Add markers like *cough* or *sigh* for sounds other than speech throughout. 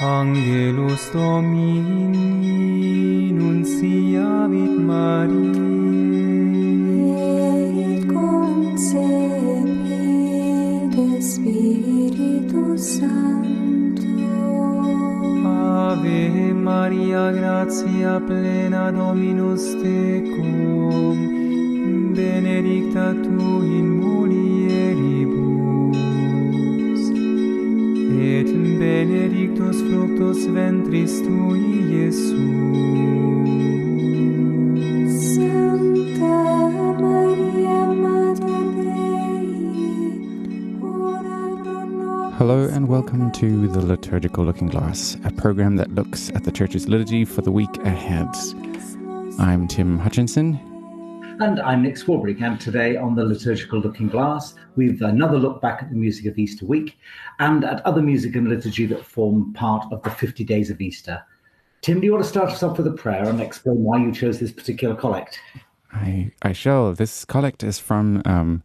Angelus Domini nunciavit Mariae et concepit Spiritus Sancto. Ave Maria gratia plena Dominus tecum. Benedicta tu in mulieribus fructus ventris tui Iesus Sancta Maria Mater Dei, ora pro nobis Hello and welcome to The Liturgical Looking Glass, a program that looks at the Church's liturgy for the week ahead. I'm Tim Hutchinson. And I'm Nick Swarbrick, and today on the Liturgical Looking Glass, we've another look back at the music of Easter week and at other music and liturgy that form part of the 50 days of Easter. Tim, do you want to start us off with a prayer and explain why you chose this particular collect? I, I shall. This collect is from um,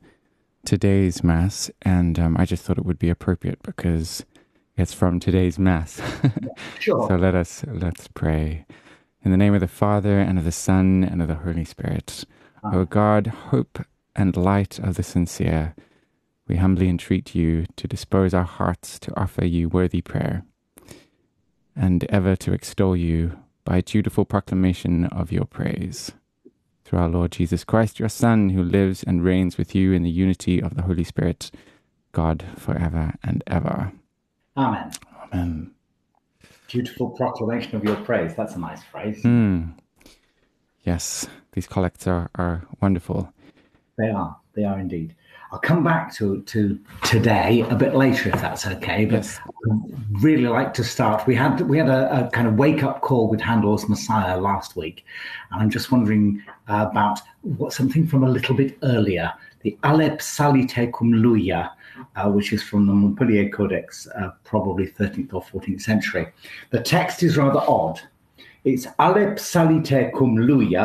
today's Mass, and um, I just thought it would be appropriate because it's from today's Mass. *laughs* Sure. so let us let's pray. In the name of the Father and of the Son and of the Holy Spirit. O God, hope and light of the sincere, we humbly entreat you to dispose our hearts to offer you worthy prayer, and ever to extol you by dutiful proclamation of your praise. Through our Lord Jesus Christ, your Son, who lives and reigns with you in the unity of the Holy Spirit, God forever and ever. Amen. Amen. Beautiful proclamation of your praise. That's a nice phrase. Hmm. Yes, these collects are, are wonderful. They are. They are indeed. I'll come back to, to today a bit later if that's okay. But Yes. I'd really like to start. We had we had a, a kind of wake up call with Handel's Messiah last week, and I'm just wondering uh, about what something from a little bit earlier, the Alle psallite cum Luia, uh, which is from the Montpellier Codex, uh, probably 13th or 14th century. The text is rather odd. It's Alle psallite cum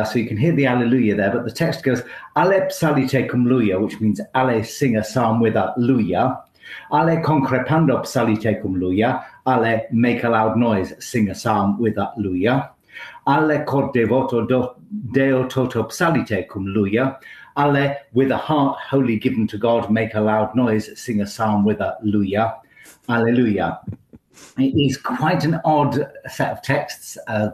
so you can hear the Alleluia there, but the text goes Alle psallite cum which means Ale sing a psalm with a Luia. Ale concrepando salite cum Luia. Ale make a loud noise, sing a psalm with a Luia. Ale cor devoto do, deo toto salite cum Luia. Ale with a heart wholly given to God, make a loud noise, sing a psalm with a Luia. Alleluia. It is quite an odd set of texts. Uh,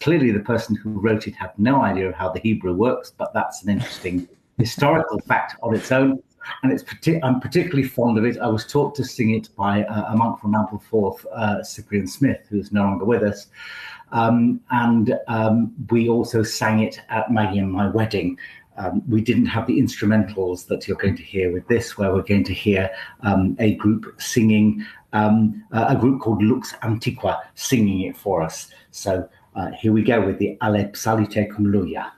clearly, the person who wrote it had no idea of how the Hebrew works, but that's an interesting *laughs* historical fact on its own. And it's partic- I'm particularly fond of it. I was taught to sing it by uh, a monk from Ampleforth, uh, Cyprian Smith, who's no longer with us. Um, and um, we also sang it at Maggie and my wedding. Um, we didn't have the instrumentals that you're going to hear with this, where we're going to hear um, a group singing, um, uh, a group called Lux Antiqua singing it for us. So uh, here we go with the Alle psallite cum Luia.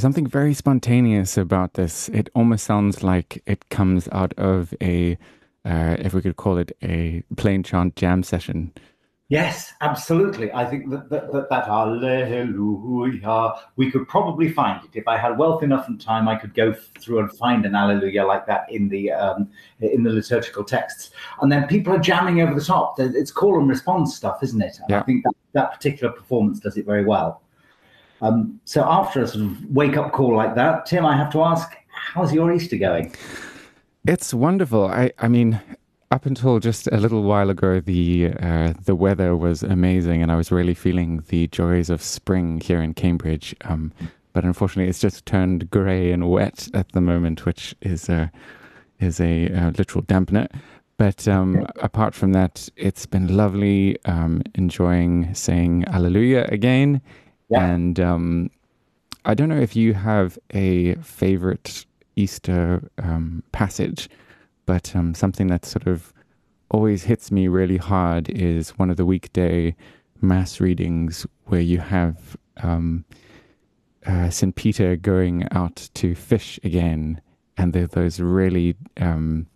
There's something very spontaneous about this. It almost sounds like it comes out of a, uh, if we could call it a plain chant jam session. Yes, absolutely. I think that that, that, that Alleluia, we could probably find it. If I had wealth enough and time, I could go through and find an Alleluia like that in the um, in the liturgical texts. And then people are jamming over the top. It's call and response stuff, isn't it? And Yeah. I think that, that particular performance does it very well. Um, so after a sort of wake up call like that, Tim, I have to ask, how's your Easter going? It's wonderful. I, I mean, up until just a little while ago, the uh, the weather was amazing, and I was really feeling the joys of spring here in Cambridge. Um, but unfortunately, it's just turned grey and wet at the moment, which is a is a uh, literal dampener. But um, apart from that, it's been lovely um, enjoying saying Alleluia again. Yeah. And um, I don't know if you have a favorite Easter um, passage, but um, something that sort of always hits me really hard is one of the weekday mass readings where you have um, uh, St. Peter going out to fish again, and there are those really um,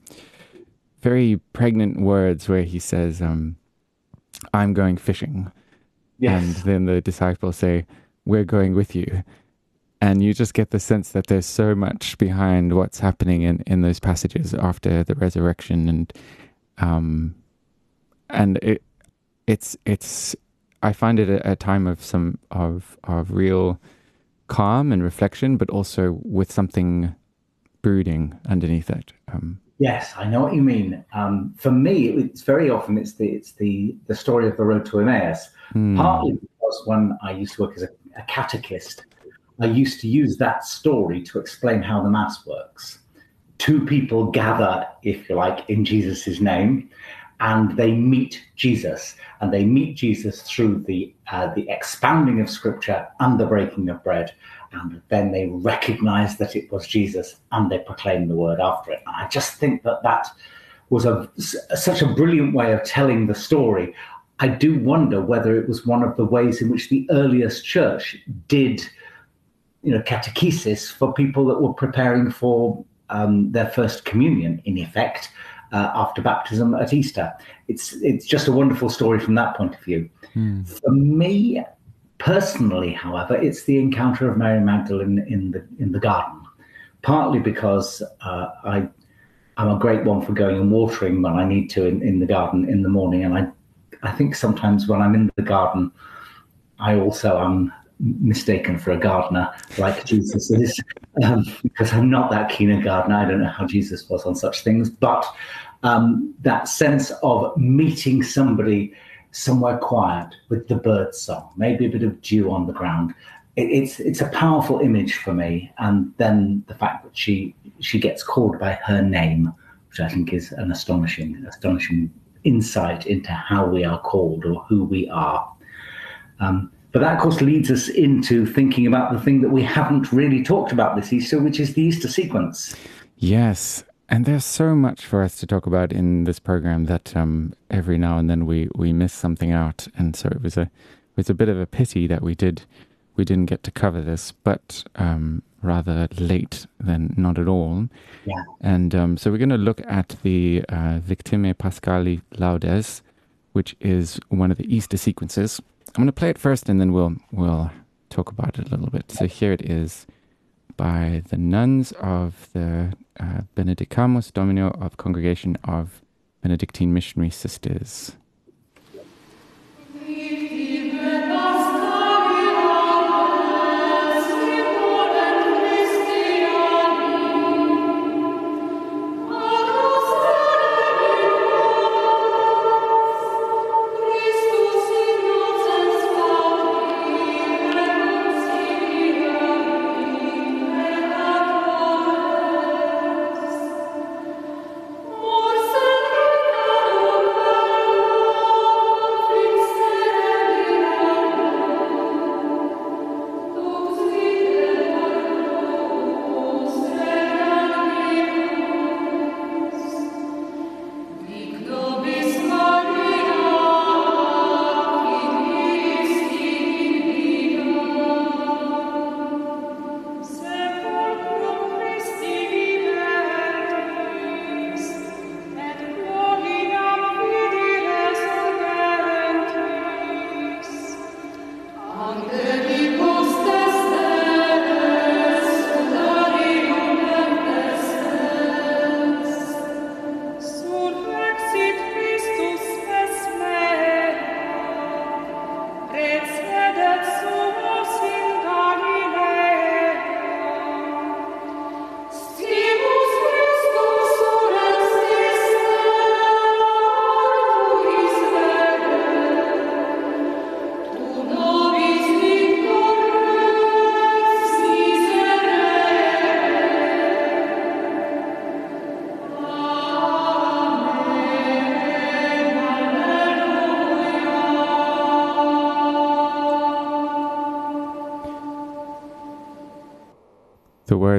very pregnant words where he says, um, I'm going fishing. And then the disciples say, We're going with you. And you just get the sense that there's so much behind what's happening in, in those passages after the resurrection and um and it it's it's I find it a, a time of some of of real calm and reflection, but also with something brooding underneath it. Um, Yes, I know what you mean. Um, for me, it's very often it's the it's the the story of the road to Emmaus. Hmm, Partly because when I used to work as a, a catechist, I used to use that story to explain how the mass works. Two people gather, if you like, in Jesus' name, and they meet Jesus, and they meet Jesus through the uh, the expounding of Scripture and the breaking of bread, and then they recognize that it was Jesus, and they proclaim the word after it. And I just think that that was a such a brilliant way of telling the story. I do wonder whether it was one of the ways in which the earliest church did, you know, catechesis for people that were preparing for um, their first communion, in effect, uh, after baptism at Easter. It's it's just a wonderful story from that point of view. hmm, For me personally, however, it's the encounter of Mary Magdalene in the in the garden, partly because uh, I I'm a great one for going and watering when I need to in, in the garden in the morning, and I I think sometimes when I'm in the garden, I also am mistaken for a gardener like Jesus is um, because I'm not that keen a gardener. I don't know how Jesus was on such things, but um, that sense of meeting somebody somewhere quiet with the bird song, maybe a bit of dew on the ground. It, it's it's a powerful image for me, and then the fact that she she gets called by her name, which I think is an astonishing astonishing insight into how we are called or who we are. Um, but that, of course, leads us into thinking about the thing that we haven't really talked about this Easter, which is the Easter sequence. Yes, and there's so much for us to talk about in this program that um, every now and then we we miss something out, and so it was a was a bit of a pity that we did we didn't get to cover this, but um, rather late than not at all. Yeah. And um, so we're going to look at the uh, Victimae Paschali Laudes, which is one of the Easter sequences. I'm going to play it first, and then we'll we'll talk about it a little bit. So here it is by the nuns of the uh, Benedicamus Domino of Congregation of Benedictine Missionary Sisters.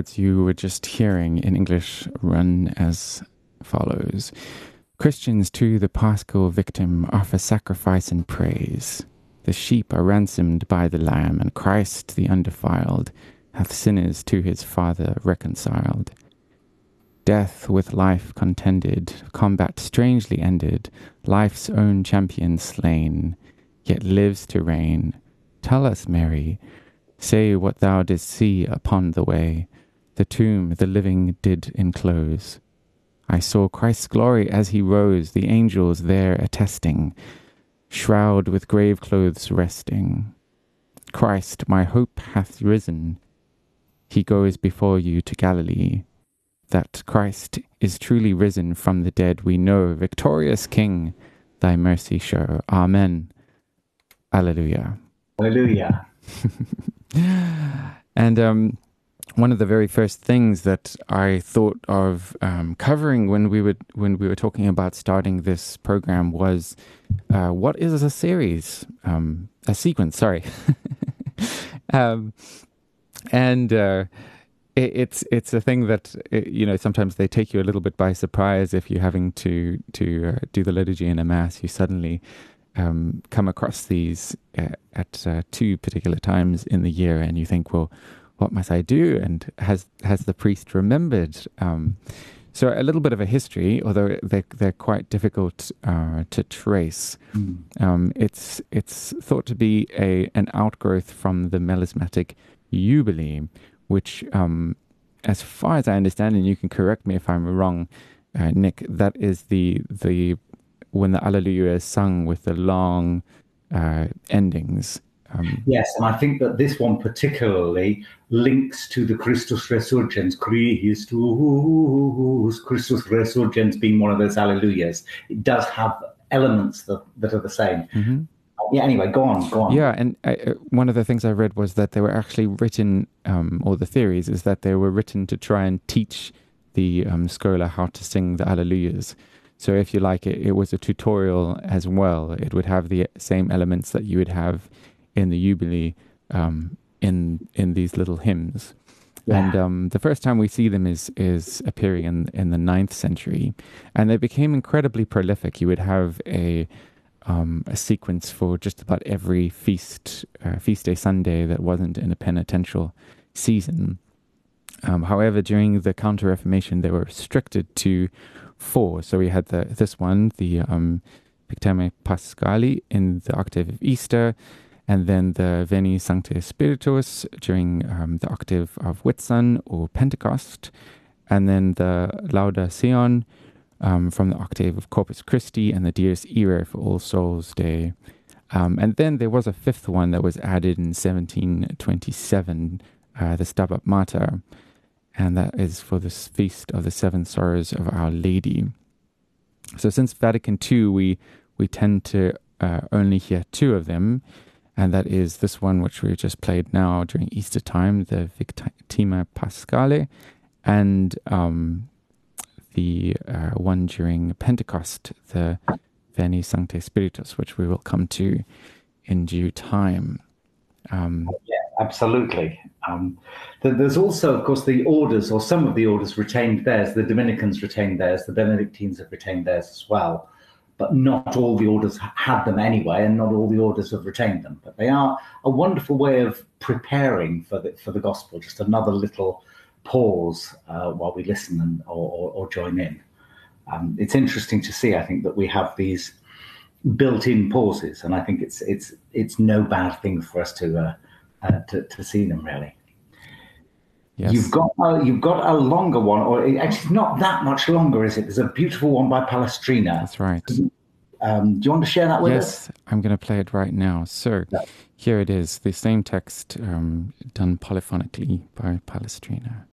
Words you were just *laughs* hearing in English run as follows Christians to the paschal victim offer sacrifice and praise. The sheep are ransomed by the Lamb, and Christ the undefiled hath sinners to his Father reconciled. Death with life contended, combat strangely ended, life's own champion slain, yet lives to reign. Tell us, Mary, say what thou didst see upon the way, the tomb the living did enclose. I saw Christ's glory as he rose, the angels there attesting shroud with grave clothes resting. Christ, my hope hath risen. He goes before you to Galilee. That Christ is truly risen from the dead, we know. Victorious King, thy mercy show. Amen. Alleluia. Alleluia. *laughs* And um, one of the very first things that I thought of um, covering when we would when we were talking about starting this program was uh, what is a series, um, a sequence. Sorry, *laughs* um, and uh, it, it's it's a thing that uh, you know sometimes they take you a little bit by surprise if you're having to to uh, do the liturgy in a mass. You suddenly um, come across these uh, at uh, two particular times in the year, and you think, well what must I do? And has has the priest remembered? Um, so a little bit of a history, although they're they're quite difficult uh, to trace. Mm. Um, it's it's thought to be a an outgrowth from the melismatic jubilee, which, um, as far as I understand, and you can correct me if I'm wrong, uh, Nick, that is the the when the Alleluia is sung with the long uh, endings. Um, Yes, and I think that this one particularly links to the Christus Resurgens, Christus, Christus Resurgens being one of those Alleluias. It does have elements that, that are the same. mhm. Yeah, anyway, go on, go on. Yeah, and I, uh, one of the things I read was that they were actually written, um, or the theories is that they were written to try and teach the um, schola how to sing the Alleluias. So if you like, it, it was a tutorial as well. It would have the same elements that you would have in the Jubilee um, in in these little hymns. Yeah. And um, the first time we see them is is appearing in in the ninth century, and they became incredibly prolific. You would have a um, a sequence for just about every feast uh, feast day Sunday that wasn't in a penitential season. Um, however, during the Counter Reformation, they were restricted to four. So we had the this one, the um, Victimae Paschali in the octave of Easter, and then the Veni Sancte Spiritus during um, the octave of Whitsun or Pentecost, and then the Lauda Sion um, from the octave of Corpus Christi and the Dies Irae for All Souls Day. Um, and then there was a fifth one that was added in 1727, uh, the Stabat Mater, and that is for the feast of the Seven Sorrows of Our Lady. So since Vatican II, we we tend to uh, only hear two of them, and that is this one which we just played now during Easter time, the Victimae Paschali, and um, the uh, one during Pentecost, the Veni Sancte Spiritus, which we will come to in due time. Um, Absolutely. Um, th- there's also, of course, the orders, or some of the orders retained theirs. The Dominicans retained theirs. The Benedictines have retained theirs as well. But not all the orders had them anyway, and not all the orders have retained them. But they are a wonderful way of preparing for the for the gospel. Just another little pause uh, while we listen and or, or, or join in. Um, it's interesting to see. I think that we have these built-in pauses, and I think it's it's it's no bad thing for us to uh, uh, to, to see them really. Yes. You've got uh, you've got a longer one, or actually not that much longer, is it? There's a beautiful one by Palestrina. That's right. Um, do you want to share that with us? Yes, I'm going to play it right now. So Yeah. here it is, the same text um, done polyphonically by Palestrina.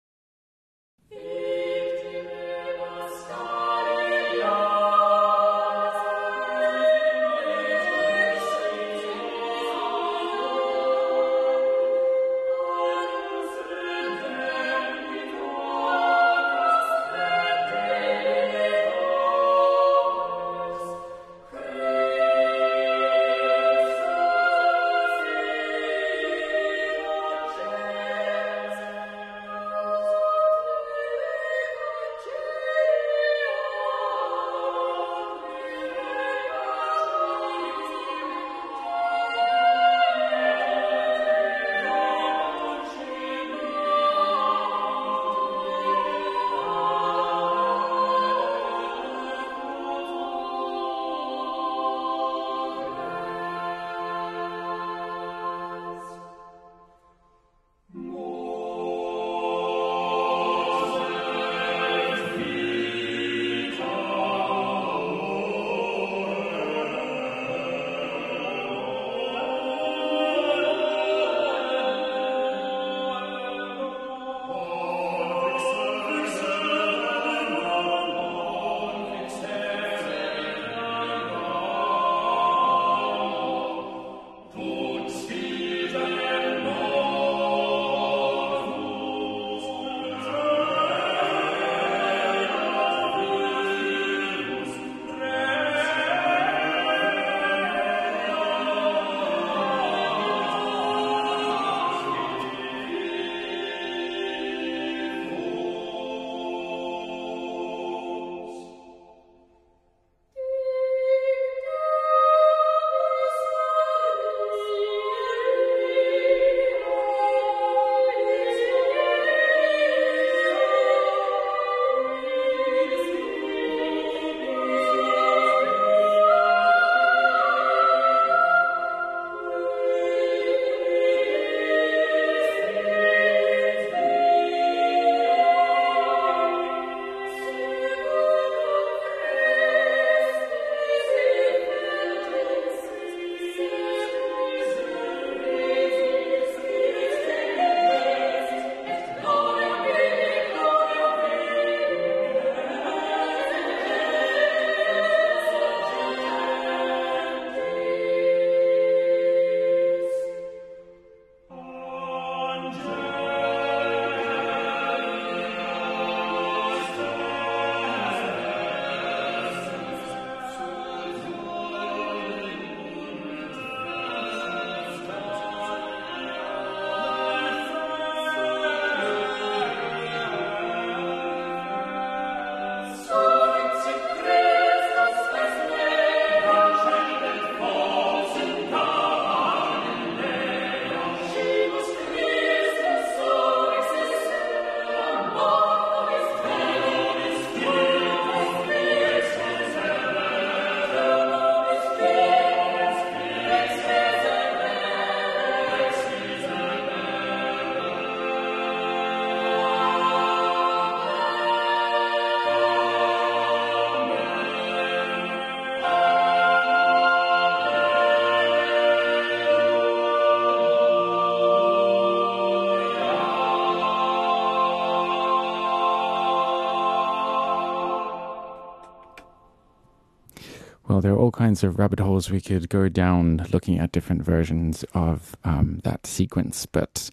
Kinds of rabbit holes we could go down looking at different versions of um, that sequence, but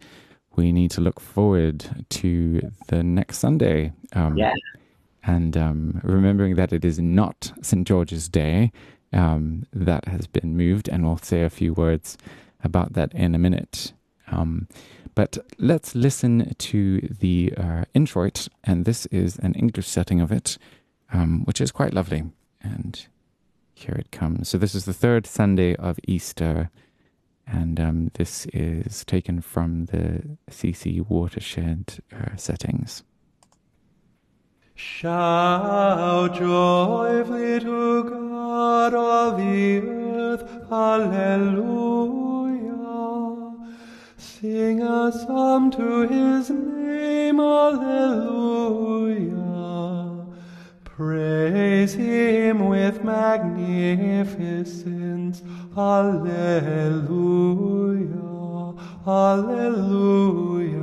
we need to look forward to the next Sunday. Um, Yeah. And um, remembering that it is not St. George's Day, um, that has been moved, and we'll say a few words about that in a minute. Um, but let's listen to the uh, introit, and this is an English setting of it, um, which is quite lovely. And here it comes. So this is the third Sunday of Easter, and um, this is taken from the CC watershed uh, settings. Shout joyfully to God, all the earth, Alleluia. Sing a psalm to his name, Alleluia. Praise him with magnificence, Alleluia. Alleluia.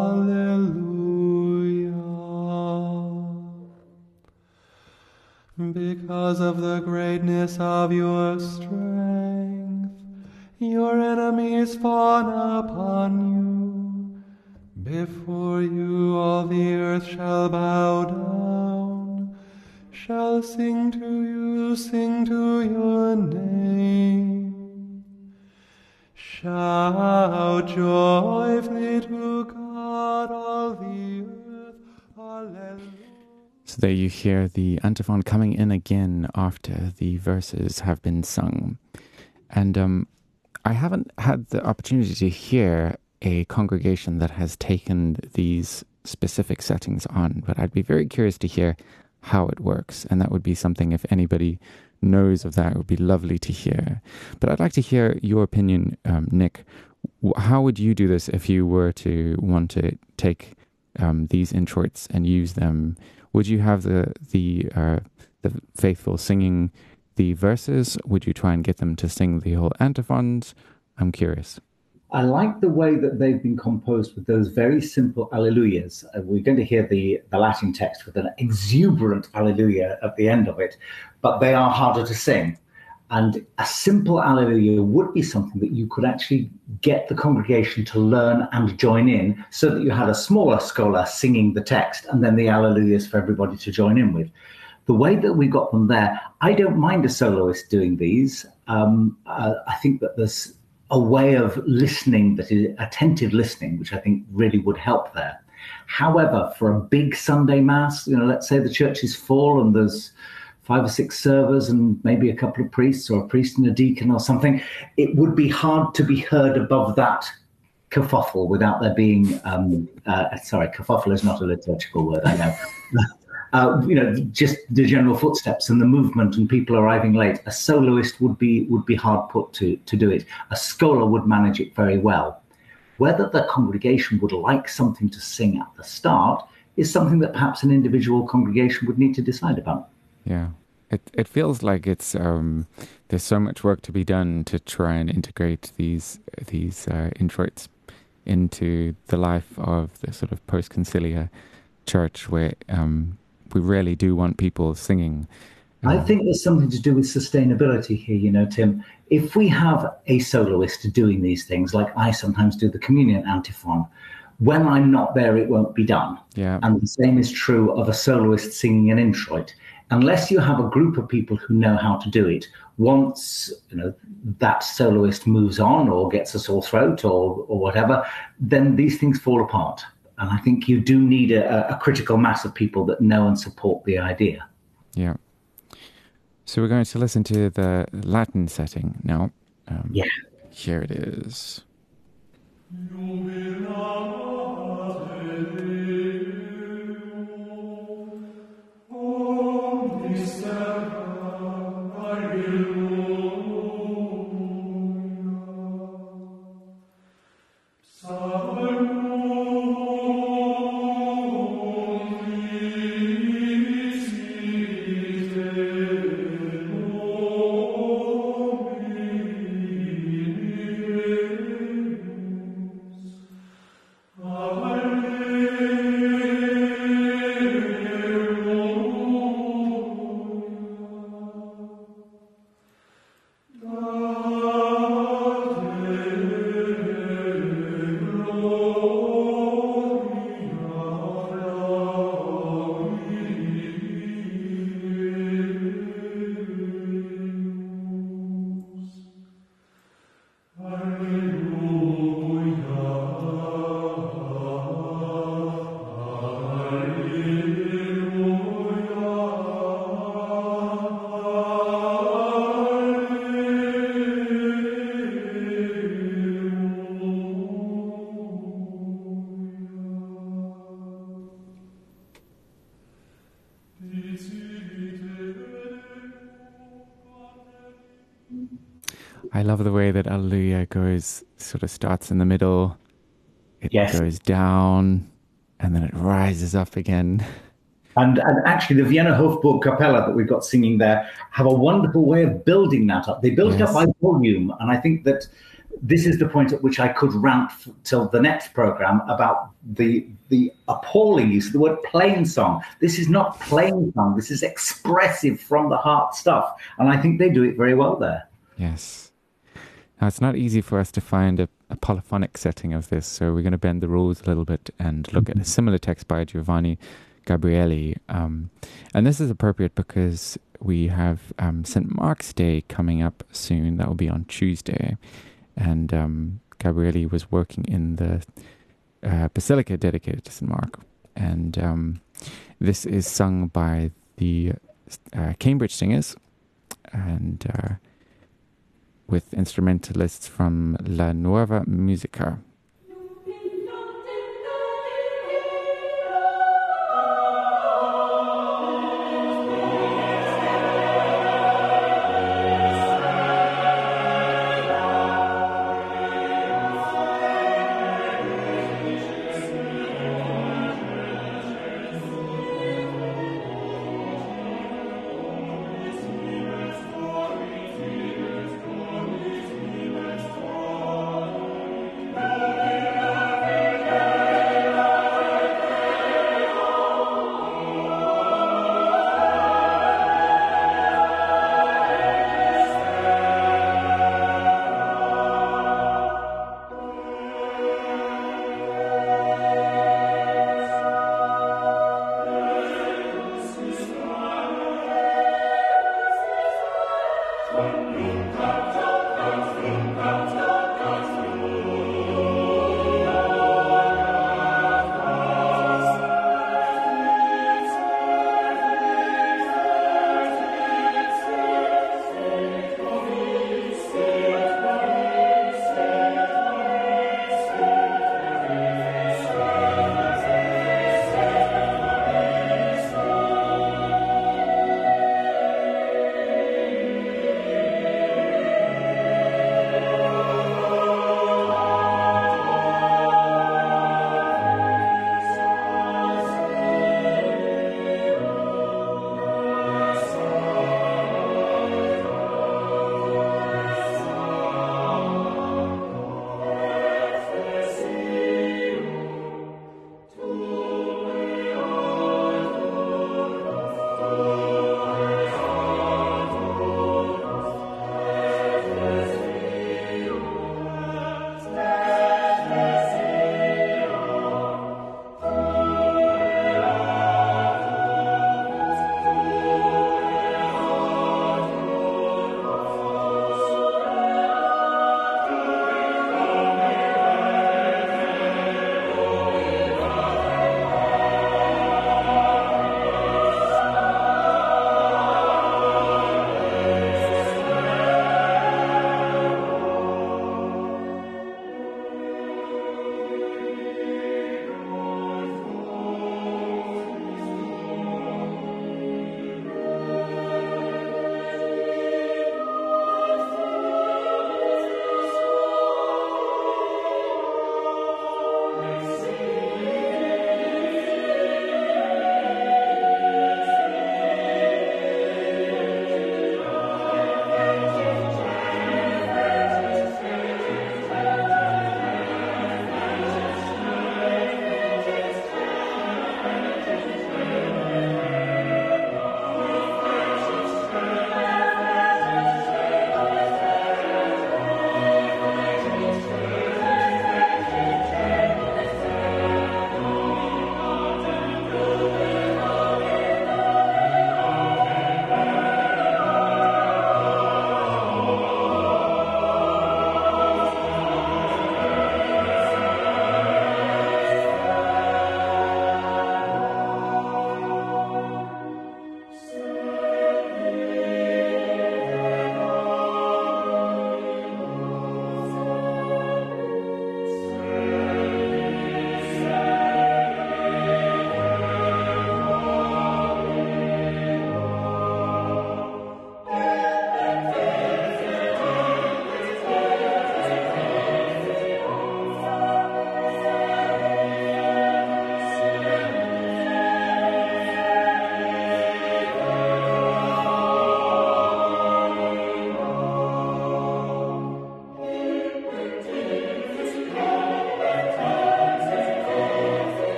Alleluia. Because of the greatness of your strength, your enemies fawn upon you. Before you all the earth shall bow down, shall sing to you, sing to your name. Shout joyfully to God, all the earth. Alleluia. So there you hear the antiphon coming in again after the verses have been sung. And um, I haven't had the opportunity to hear a congregation that has taken these specific settings on, but I'd be very curious to hear how it works. And that would be something, if anybody knows of that, it would be lovely to hear. But I'd like to hear your opinion, um, Nick. How would you do this if you were to want to take um, these introits and use them? Would you have the the uh, the faithful singing the verses? Would you try and get them to sing the whole antiphons? I'm curious. I like the way that they've been composed with those very simple alleluias. Uh, we're going to hear the, the Latin text with an exuberant alleluia at the end of it, but they are harder to sing. And a simple alleluia would be something that you could actually get the congregation to learn and join in so that you had a smaller schola singing the text and then the alleluias for everybody to join in with. The way that we got them there, I don't mind a soloist doing these. Um, uh, I think that there's a way of listening that is attentive listening, which I think really would help there. However, for a big Sunday mass, you know, let's say the church is full and there's five or six servers and maybe a couple of priests or a priest and a deacon or something, it would be hard to be heard above that kerfuffle without there being, um, uh, sorry, kerfuffle is not a liturgical word, I know. *laughs* Uh, you know, just the general footsteps and the movement and people arriving late. A soloist would be would be hard put to to do it. A schola would manage it very well. Whether the congregation would like something to sing at the start is something that perhaps an individual congregation would need to decide about. Yeah. It it feels like it's um, there's so much work to be done to try and integrate these these uh, introits into the life of the sort of post concilia church, where um, we really do want people singing. I Um, think there's something to do with sustainability here, you know, Tim. If we have a soloist doing these things, like I sometimes do the communion antiphon, when I'm not there, it won't be done. yeah, And the same is true of a soloist singing an introit. Unless you have a group of people who know how to do it, once you know that soloist moves on or gets a sore throat or or whatever, then these things fall apart. And I think you do need a, a critical mass of people that know and support the idea. yeah. So we're going to listen to the Latin setting now. Um, Yeah. Here it is. Love the way that Alleluia goes, sort of starts in the middle, it Yes. goes down, and then it rises up again. And, and actually, the Vienna Hofburg Capella that we've got singing there have a wonderful way of building that up. They build it up by volume, and I think that this is the point at which I could rant f- till the next program about the the appalling use of the word plain song. This is not plain song. This is expressive from the heart stuff, and I think they do it very well there. Yes. Now, it's not easy for us to find a, a polyphonic setting of this, so we're going to bend the rules a little bit and look at a similar text by Giovanni Gabrieli. Um, and this is appropriate because we have um, St. Mark's Day coming up soon. That will be on Tuesday. And um, Gabrieli was working in the uh, basilica dedicated to St. Mark. And um, this is sung by the uh, Cambridge Singers. And. Uh, with instrumentalists from La Nuova Musica.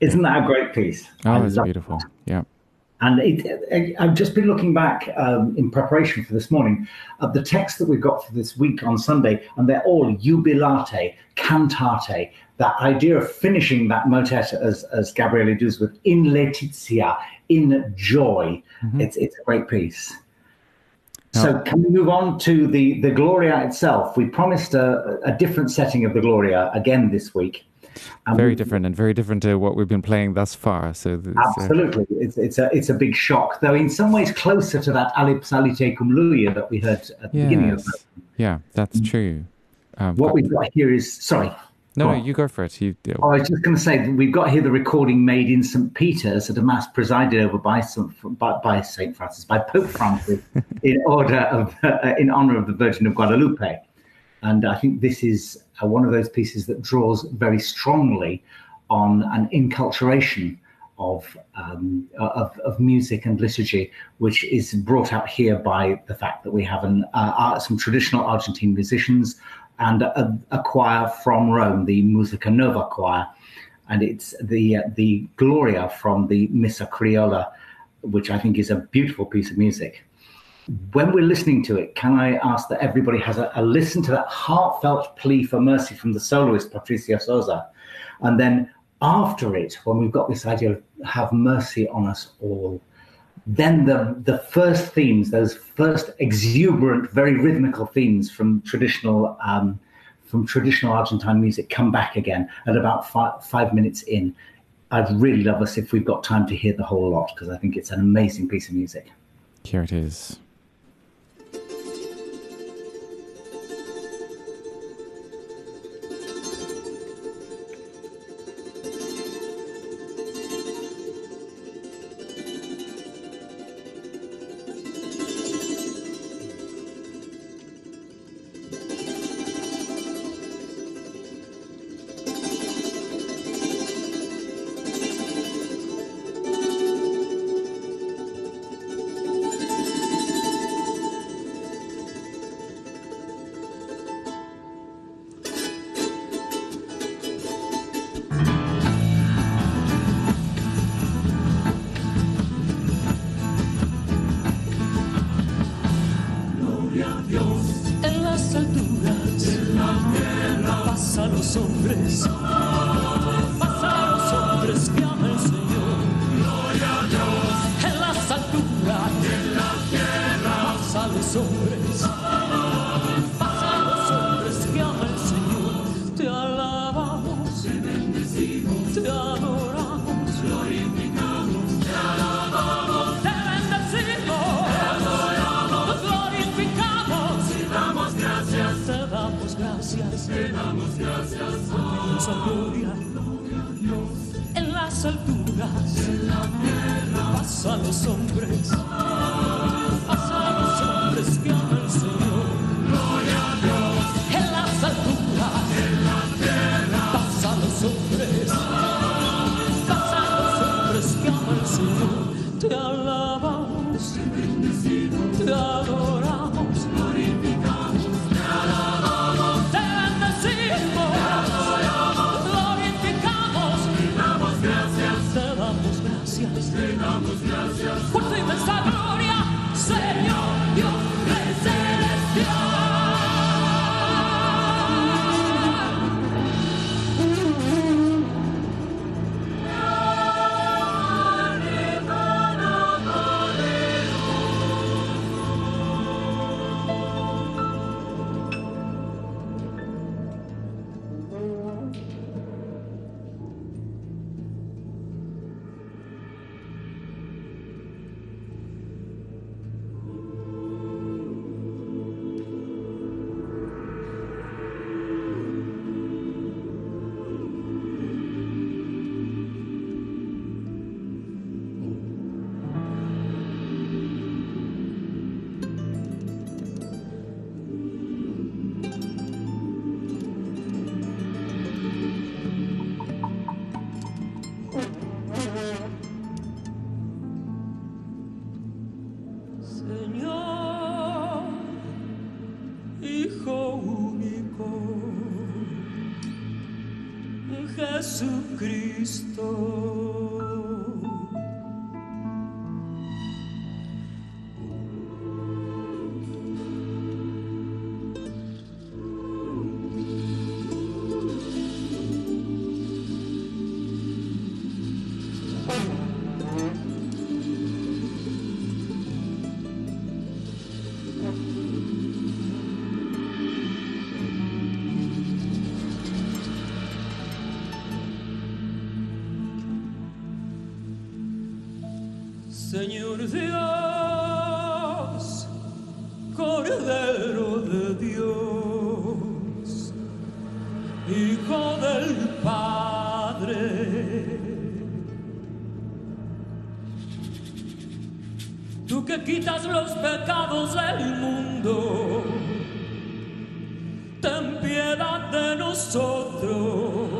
Isn't that a great piece? Oh, it's beautiful. Yeah. And it, I've just been looking back um, in preparation for this morning at the text that we've got for this week on Sunday, and they're all jubilate, cantate, that idea of finishing that motet as, as Gabrieli does with in letizia, in joy. It's, it's a great piece. So can we move on to the, the Gloria itself? We promised a, a different setting of the Gloria again this week. And Very different and very different to what we've been playing thus far. So, Absolutely, it's it's a it's a big shock, though in some ways closer to that Alle psallite cum Luia that we heard at the beginning of yes. Yeah, that's true. Um, what we've got here is sorry. no, go no, you go for it. You, Oh, I was just going to say that we've got here the recording made in St Peter's at a mass presided over by St, by, by Saint Francis by Pope Francis *laughs* in order of uh, in honor of the Virgin of Guadalupe, and I think this is uh, one of those pieces that draws very strongly on an inculturation of, um, of of music and liturgy, which is brought out here by the fact that we have an, uh, uh, some traditional Argentine musicians and a, a choir from Rome, the Musica Nova choir, and it's the uh, the Gloria from the Missa Criolla, which I think is a beautiful piece of music. When we're listening to it, can I ask that everybody has a, a listen to that heartfelt plea for mercy from the soloist Patricia Sosa, and then after it, when we've got this idea of have mercy on us all, then the the first themes, those first exuberant, very rhythmical themes from traditional um, from traditional Argentine music come back again at about five, five minutes in. I'd really love us if we've got time to hear the whole lot because I think it's an amazing piece of music. here it is. Jesucristo. Señor Dios, Cordero de Dios, Hijo del Padre. Tú que quitas los pecados del mundo, ten piedad de nosotros.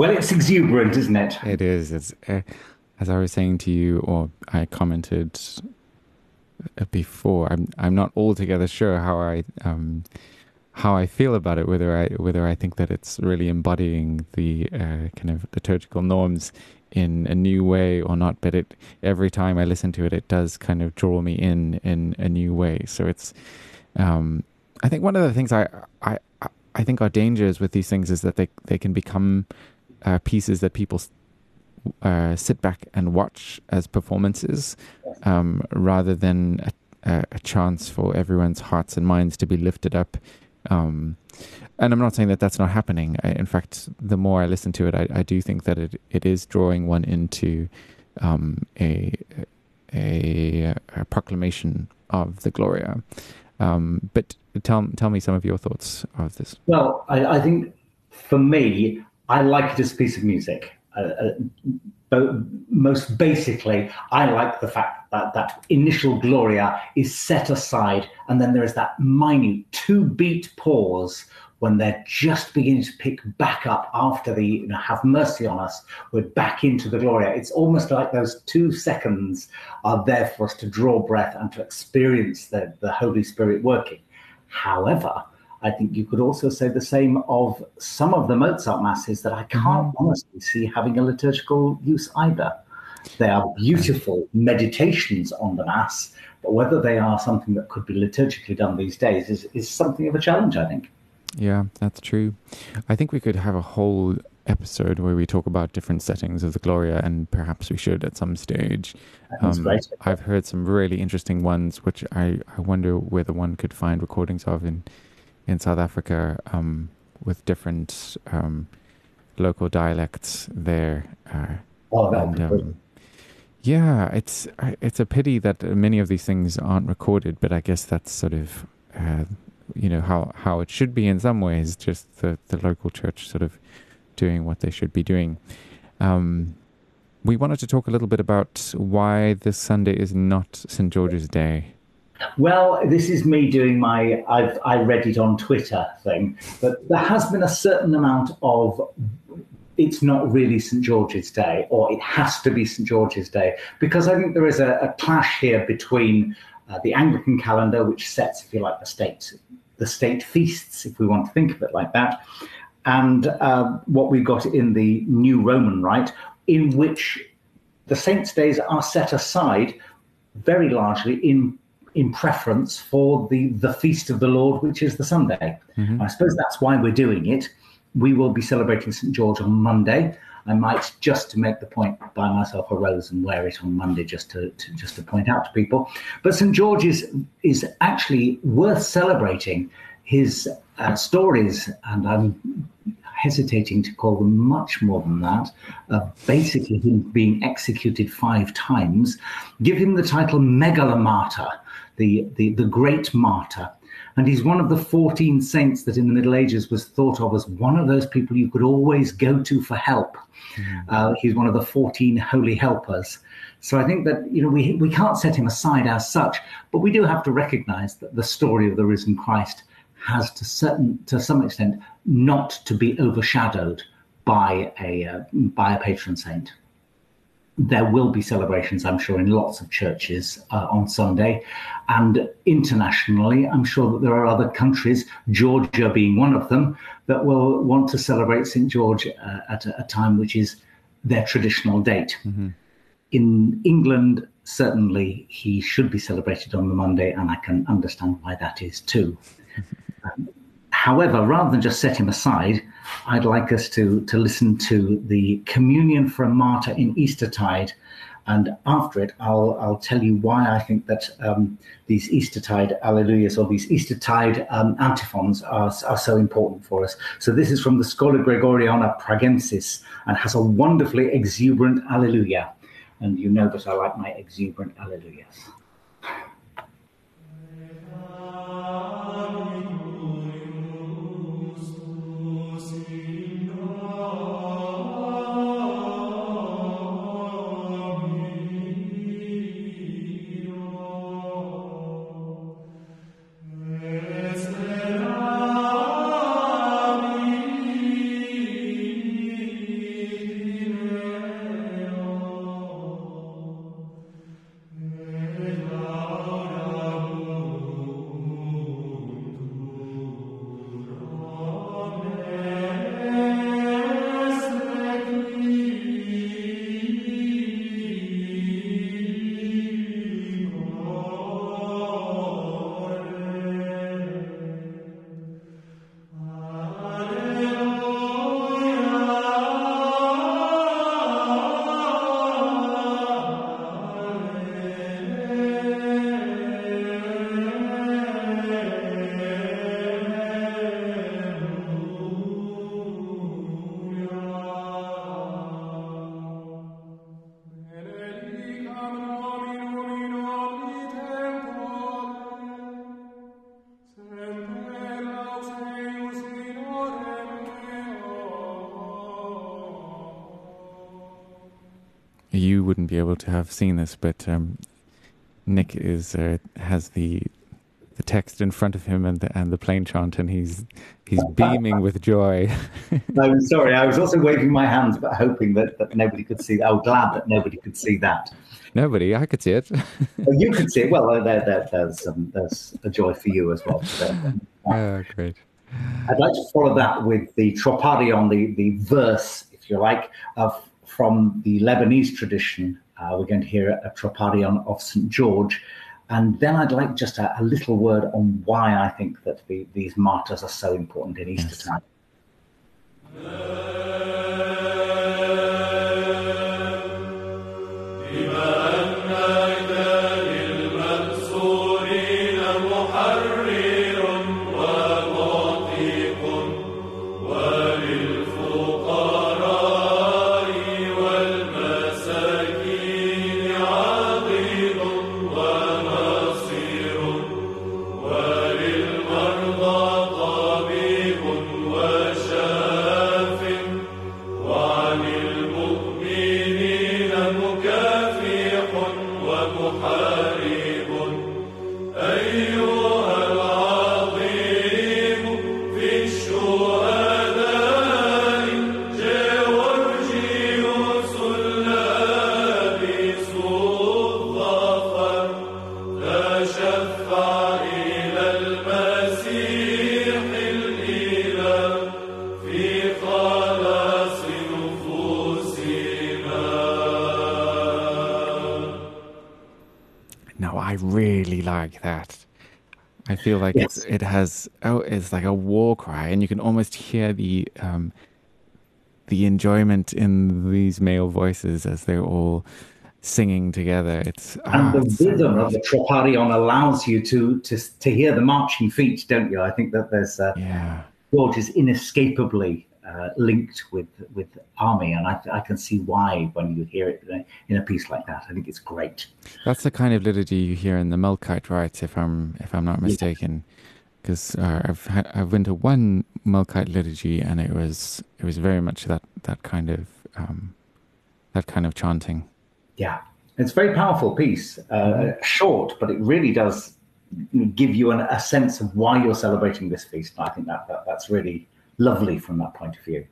Well, it's exuberant, isn't it? It is. It's uh, as I was saying to you, or I commented uh, before. I'm I'm not altogether sure how I um how I feel about it. Whether I whether I think that it's really embodying the uh, kind of liturgical norms in a new way or not. But it every time I listen to it, it does kind of draw me in in a new way. So it's um I think one of the things I I I think are dangers with these things is that they they can become uh, pieces that people uh, sit back and watch as performances, um, rather than a, a, chance for everyone's hearts and minds to be lifted up. Um, and I'm not saying that that's not happening. I, in fact, the more I listen to it, I, I do think that it, it is drawing one into um, a, a a proclamation of the Gloria. Um, but tell tell me some of your thoughts of this. Well, I, I think for me, I like it as a piece of music. Uh, uh, most basically, I like the fact that that initial Gloria is set aside, and then there is that minute two beat pause when they're just beginning to pick back up after the you know, have mercy on us, we're back into the Gloria. It's almost like those two seconds are there for us to draw breath and to experience the, the Holy Spirit working. However, I think you could also say the same of some of the Mozart masses that I can't honestly see having a liturgical use either. They are beautiful meditations on the Mass, but whether they are something that could be liturgically done these days is, is something of a challenge, I think. Yeah, that's true. I think we could have a whole episode where we talk about different settings of the Gloria, and perhaps we should at some stage. Um. I've heard some really interesting ones, which I, I wonder whether one could find recordings of in in South Africa um, with different um, local dialects there. Uh, Oh, and, um, yeah, it's it's a pity that many of these things aren't recorded, but I guess that's sort of uh, you know how how it should be in some ways. Just the the local church sort of doing what they should be doing. Um, we wanted to talk a little bit about why this Sunday is not St George's Day. Well, this is me doing my I've I read it on Twitter thing, but there has been a certain amount of it's not really St George's Day, or it has to be St George's Day, because I think there is a, a clash here between uh, the Anglican calendar, which sets, if you like, the state the state feasts, if we want to think of it like that, and uh, what we've got in the New Roman Rite, in which the saints' days are set aside very largely in in preference for the the feast of the Lord, which is the Sunday. I suppose that's why we're doing it. We will be celebrating St George on Monday. I might just to make the point buy myself a rose and wear it on Monday just to, to just to point out to people. But St George is is actually worth celebrating. His uh, stories, and I'm hesitating to call them much more than that, uh, basically him being executed five times, give him the title Megalomartyr, the, the, the great martyr. And he's one of the 14 saints that in the Middle Ages was thought of as one of those people you could always go to for help. Uh, he's one of the 14 holy helpers. So I think that you know we we can't set him aside as such, but we do have to recognise that the story of the risen Christ has to certain to some extent not to be overshadowed by a uh, by a patron saint. There will be celebrations, I'm sure, in lots of churches uh, on Sunday, and internationally, I'm sure that there are other countries, Georgia being one of them, that will want to celebrate St George uh, at a, a time which is their traditional date. In England, certainly he should be celebrated on the Monday, and I can understand why that is too. *laughs* However, rather than just set him aside, I'd like us to, to listen to the Communion for a Martyr in Eastertide. And after it, I'll, I'll tell you why I think that um, these Eastertide alleluias or these Eastertide um, antiphons are, are so important for us. So this is from the Schola Gregoriana Pragensis and has a wonderfully exuberant alleluia. And you know that I like my exuberant alleluias. Able to have seen this, but um, Nick is uh, has the the text in front of him and the, and the plain chant, and he's he's *laughs* beaming with joy. *laughs* I'm sorry, I was also waving my hands, but hoping that, that nobody could see. I'm glad that nobody could see that. Nobody, I could see it. *laughs* Well, you could see it. Well, there, there, there's, um, there's a joy for you as well. Oh, great. I'd like to follow that with the troparion, the, the verse, if you like, of, from the Lebanese tradition. Uh, we're going to hear a troparion of St. George. And then I'd like just a, a little word on why I think that the, these martyrs are so important in Easter Yes. time. I feel like it's it has oh, it's like a war cry, and you can almost hear the um, the enjoyment in these male voices as they're all singing together. It's And the it's rhythm good. of the troparion allows you to, to, to hear the marching feet, don't you? I think that there's uh, yeah. George is inescapably uh, linked with with army, and I, I can see why when you hear it in a, in a piece like that. I think it's great. That's the kind of liturgy you hear in the Melkite rites, if I'm if I'm not mistaken. Because uh, I've had, I've been to one Melkite liturgy, and it was it was very much that that kind of um, that kind of chanting. Yeah, it's a very powerful piece, uh, short, but it really does give you an, a sense of why you're celebrating this feast. And I think that, that that's really lovely from that point of view.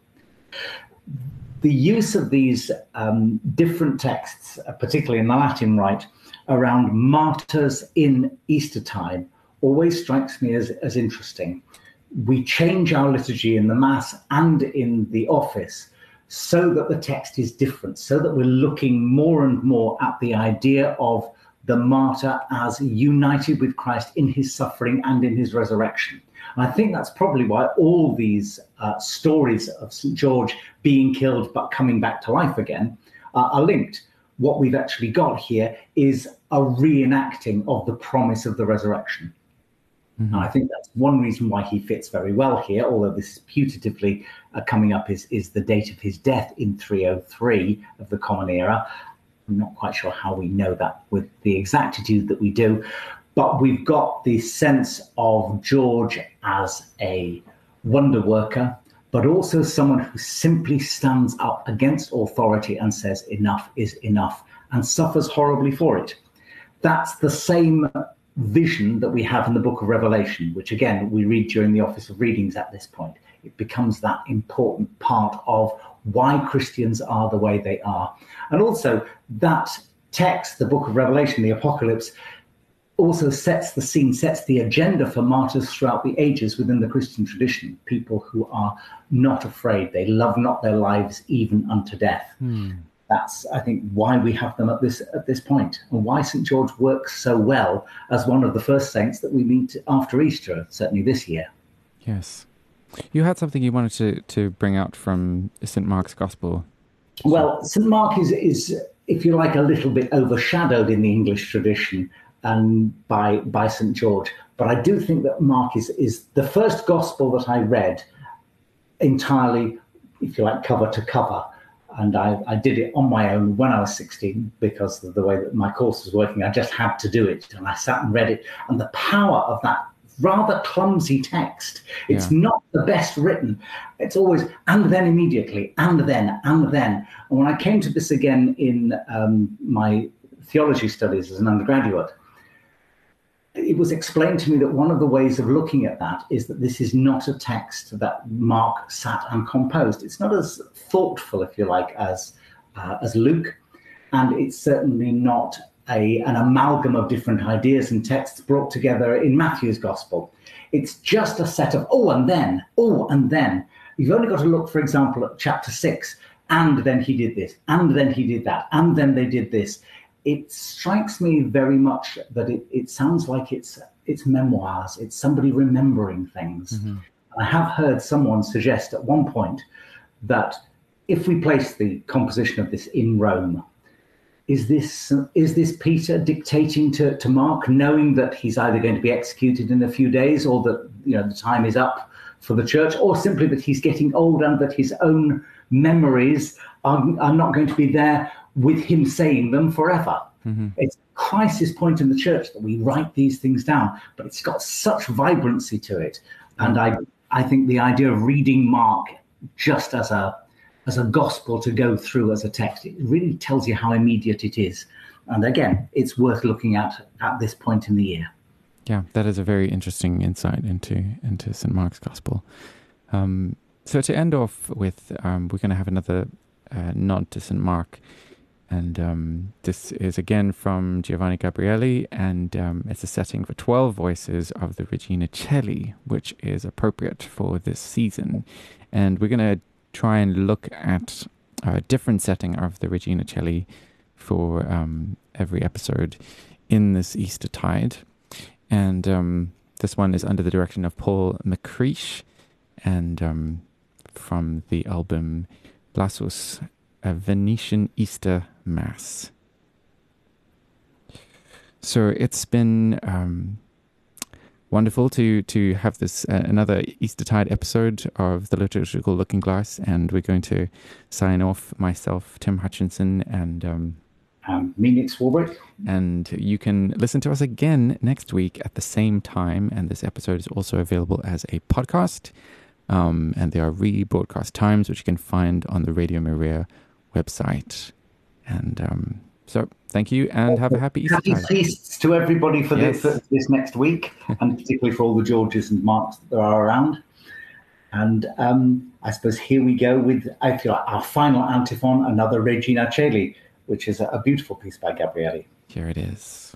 The use of these um, different texts, uh, particularly in the Latin rite, around martyrs in Easter time always strikes me as, as interesting. We change our liturgy in the Mass and in the office so that the text is different, so that we're looking more and more at the idea of the martyr as united with Christ in his suffering and in his resurrection. And I think that's probably why all these uh, stories of St. George being killed but coming back to life again uh, are linked. What we've actually got here is a reenacting of the promise of the resurrection. And I think that's one reason why he fits very well here, although this is putatively uh, coming up is, is the date of his death in 303 of the Common Era. I'm not quite sure how we know that with the exactitude that we do, but we've got the sense of George as a wonder worker, but also someone who simply stands up against authority and says, enough is enough, and suffers horribly for it. That's the same vision that we have in the book of Revelation, which again we read during the office of readings at this point. It becomes that important part of why Christians are the way they are. And also, that text, the book of Revelation, the Apocalypse, also sets the scene, sets the agenda for martyrs throughout the ages within the Christian tradition. People who are not afraid, they love not their lives even unto death. Hmm. That's, I think, why we have them at this at this point, and why St George works so well as one of the first saints that we meet after Easter, certainly this year. Yes. You had something you wanted to, to bring out from St. Mark's Gospel. Well, St Mark is, is, if you like, a little bit overshadowed in the English tradition and by by St George. But I do think that Mark is is the first gospel that I read entirely, if you like, cover to cover. And I, I did it on my own when I was 16 because of the way that my course was working. I just had to do it. And I sat and read it. And the power of that rather clumsy text. It's Yeah. not the best written. It's always and then immediately and then and then. And when I came to this again in um, my theology studies as an undergraduate, it was explained to me that one of the ways of looking at that is that this is not a text that Mark sat and composed. It's not as thoughtful, if you like, as uh, as Luke, and it's certainly not a, an amalgam of different ideas and texts brought together in Matthew's gospel. It's just a set of oh and then, oh and then. You've only got to look, for example, at chapter six, and then he did this, and then he did that, and then they did this. It strikes me very much that it, it sounds like it's it's memoirs. It's somebody remembering things. Mm-hmm. I have heard someone suggest at one point that if we place the composition of this in Rome, is this is this Peter dictating to, to Mark, knowing that he's either going to be executed in a few days, or that you know the time is up for the church, or simply that he's getting old and that his own memories are, are not going to be there with him saying them forever. It's a crisis point in the church that we write these things down, but it's got such vibrancy to it, and I I think the idea of reading Mark just as a as a gospel to go through as a text. It really tells you how immediate it is. And again, it's worth looking at at this point in the year. Yeah, that is a very interesting insight into into St. Mark's Gospel. Um, so to end off with, um, we're going to have another uh, nod to St. Mark, and um, this is again from Giovanni Gabrieli, and um, it's a setting for twelve voices of the Regina Caeli, which is appropriate for this season. And we're going to try and look at a different setting of the Regina Caeli for um, every episode in this Easter tide. And um, this one is under the direction of Paul McCreesh and um, from the album Lassus, a Venetian Easter Mass. So it's been um, wonderful to to have this uh, another Eastertide episode of the Liturgical Looking Glass, and we're going to sign off. Myself, Tim Hutchinson, and um, Um, me, Nick Swarbrick. and you can listen to us again next week at the same time. And this episode is also available as a podcast. Um, and there are rebroadcast times which you can find on the Radio Maria website. And um, so, thank you, and have a happy Easter. Happy feasts to everybody for, Yes. this, for this next week, and particularly for all the Georges and Marks that there are around. And um, I suppose here we go with I feel like our final antiphon, another Regina Caeli, which is a, a beautiful piece by Gabrieli. Here it is.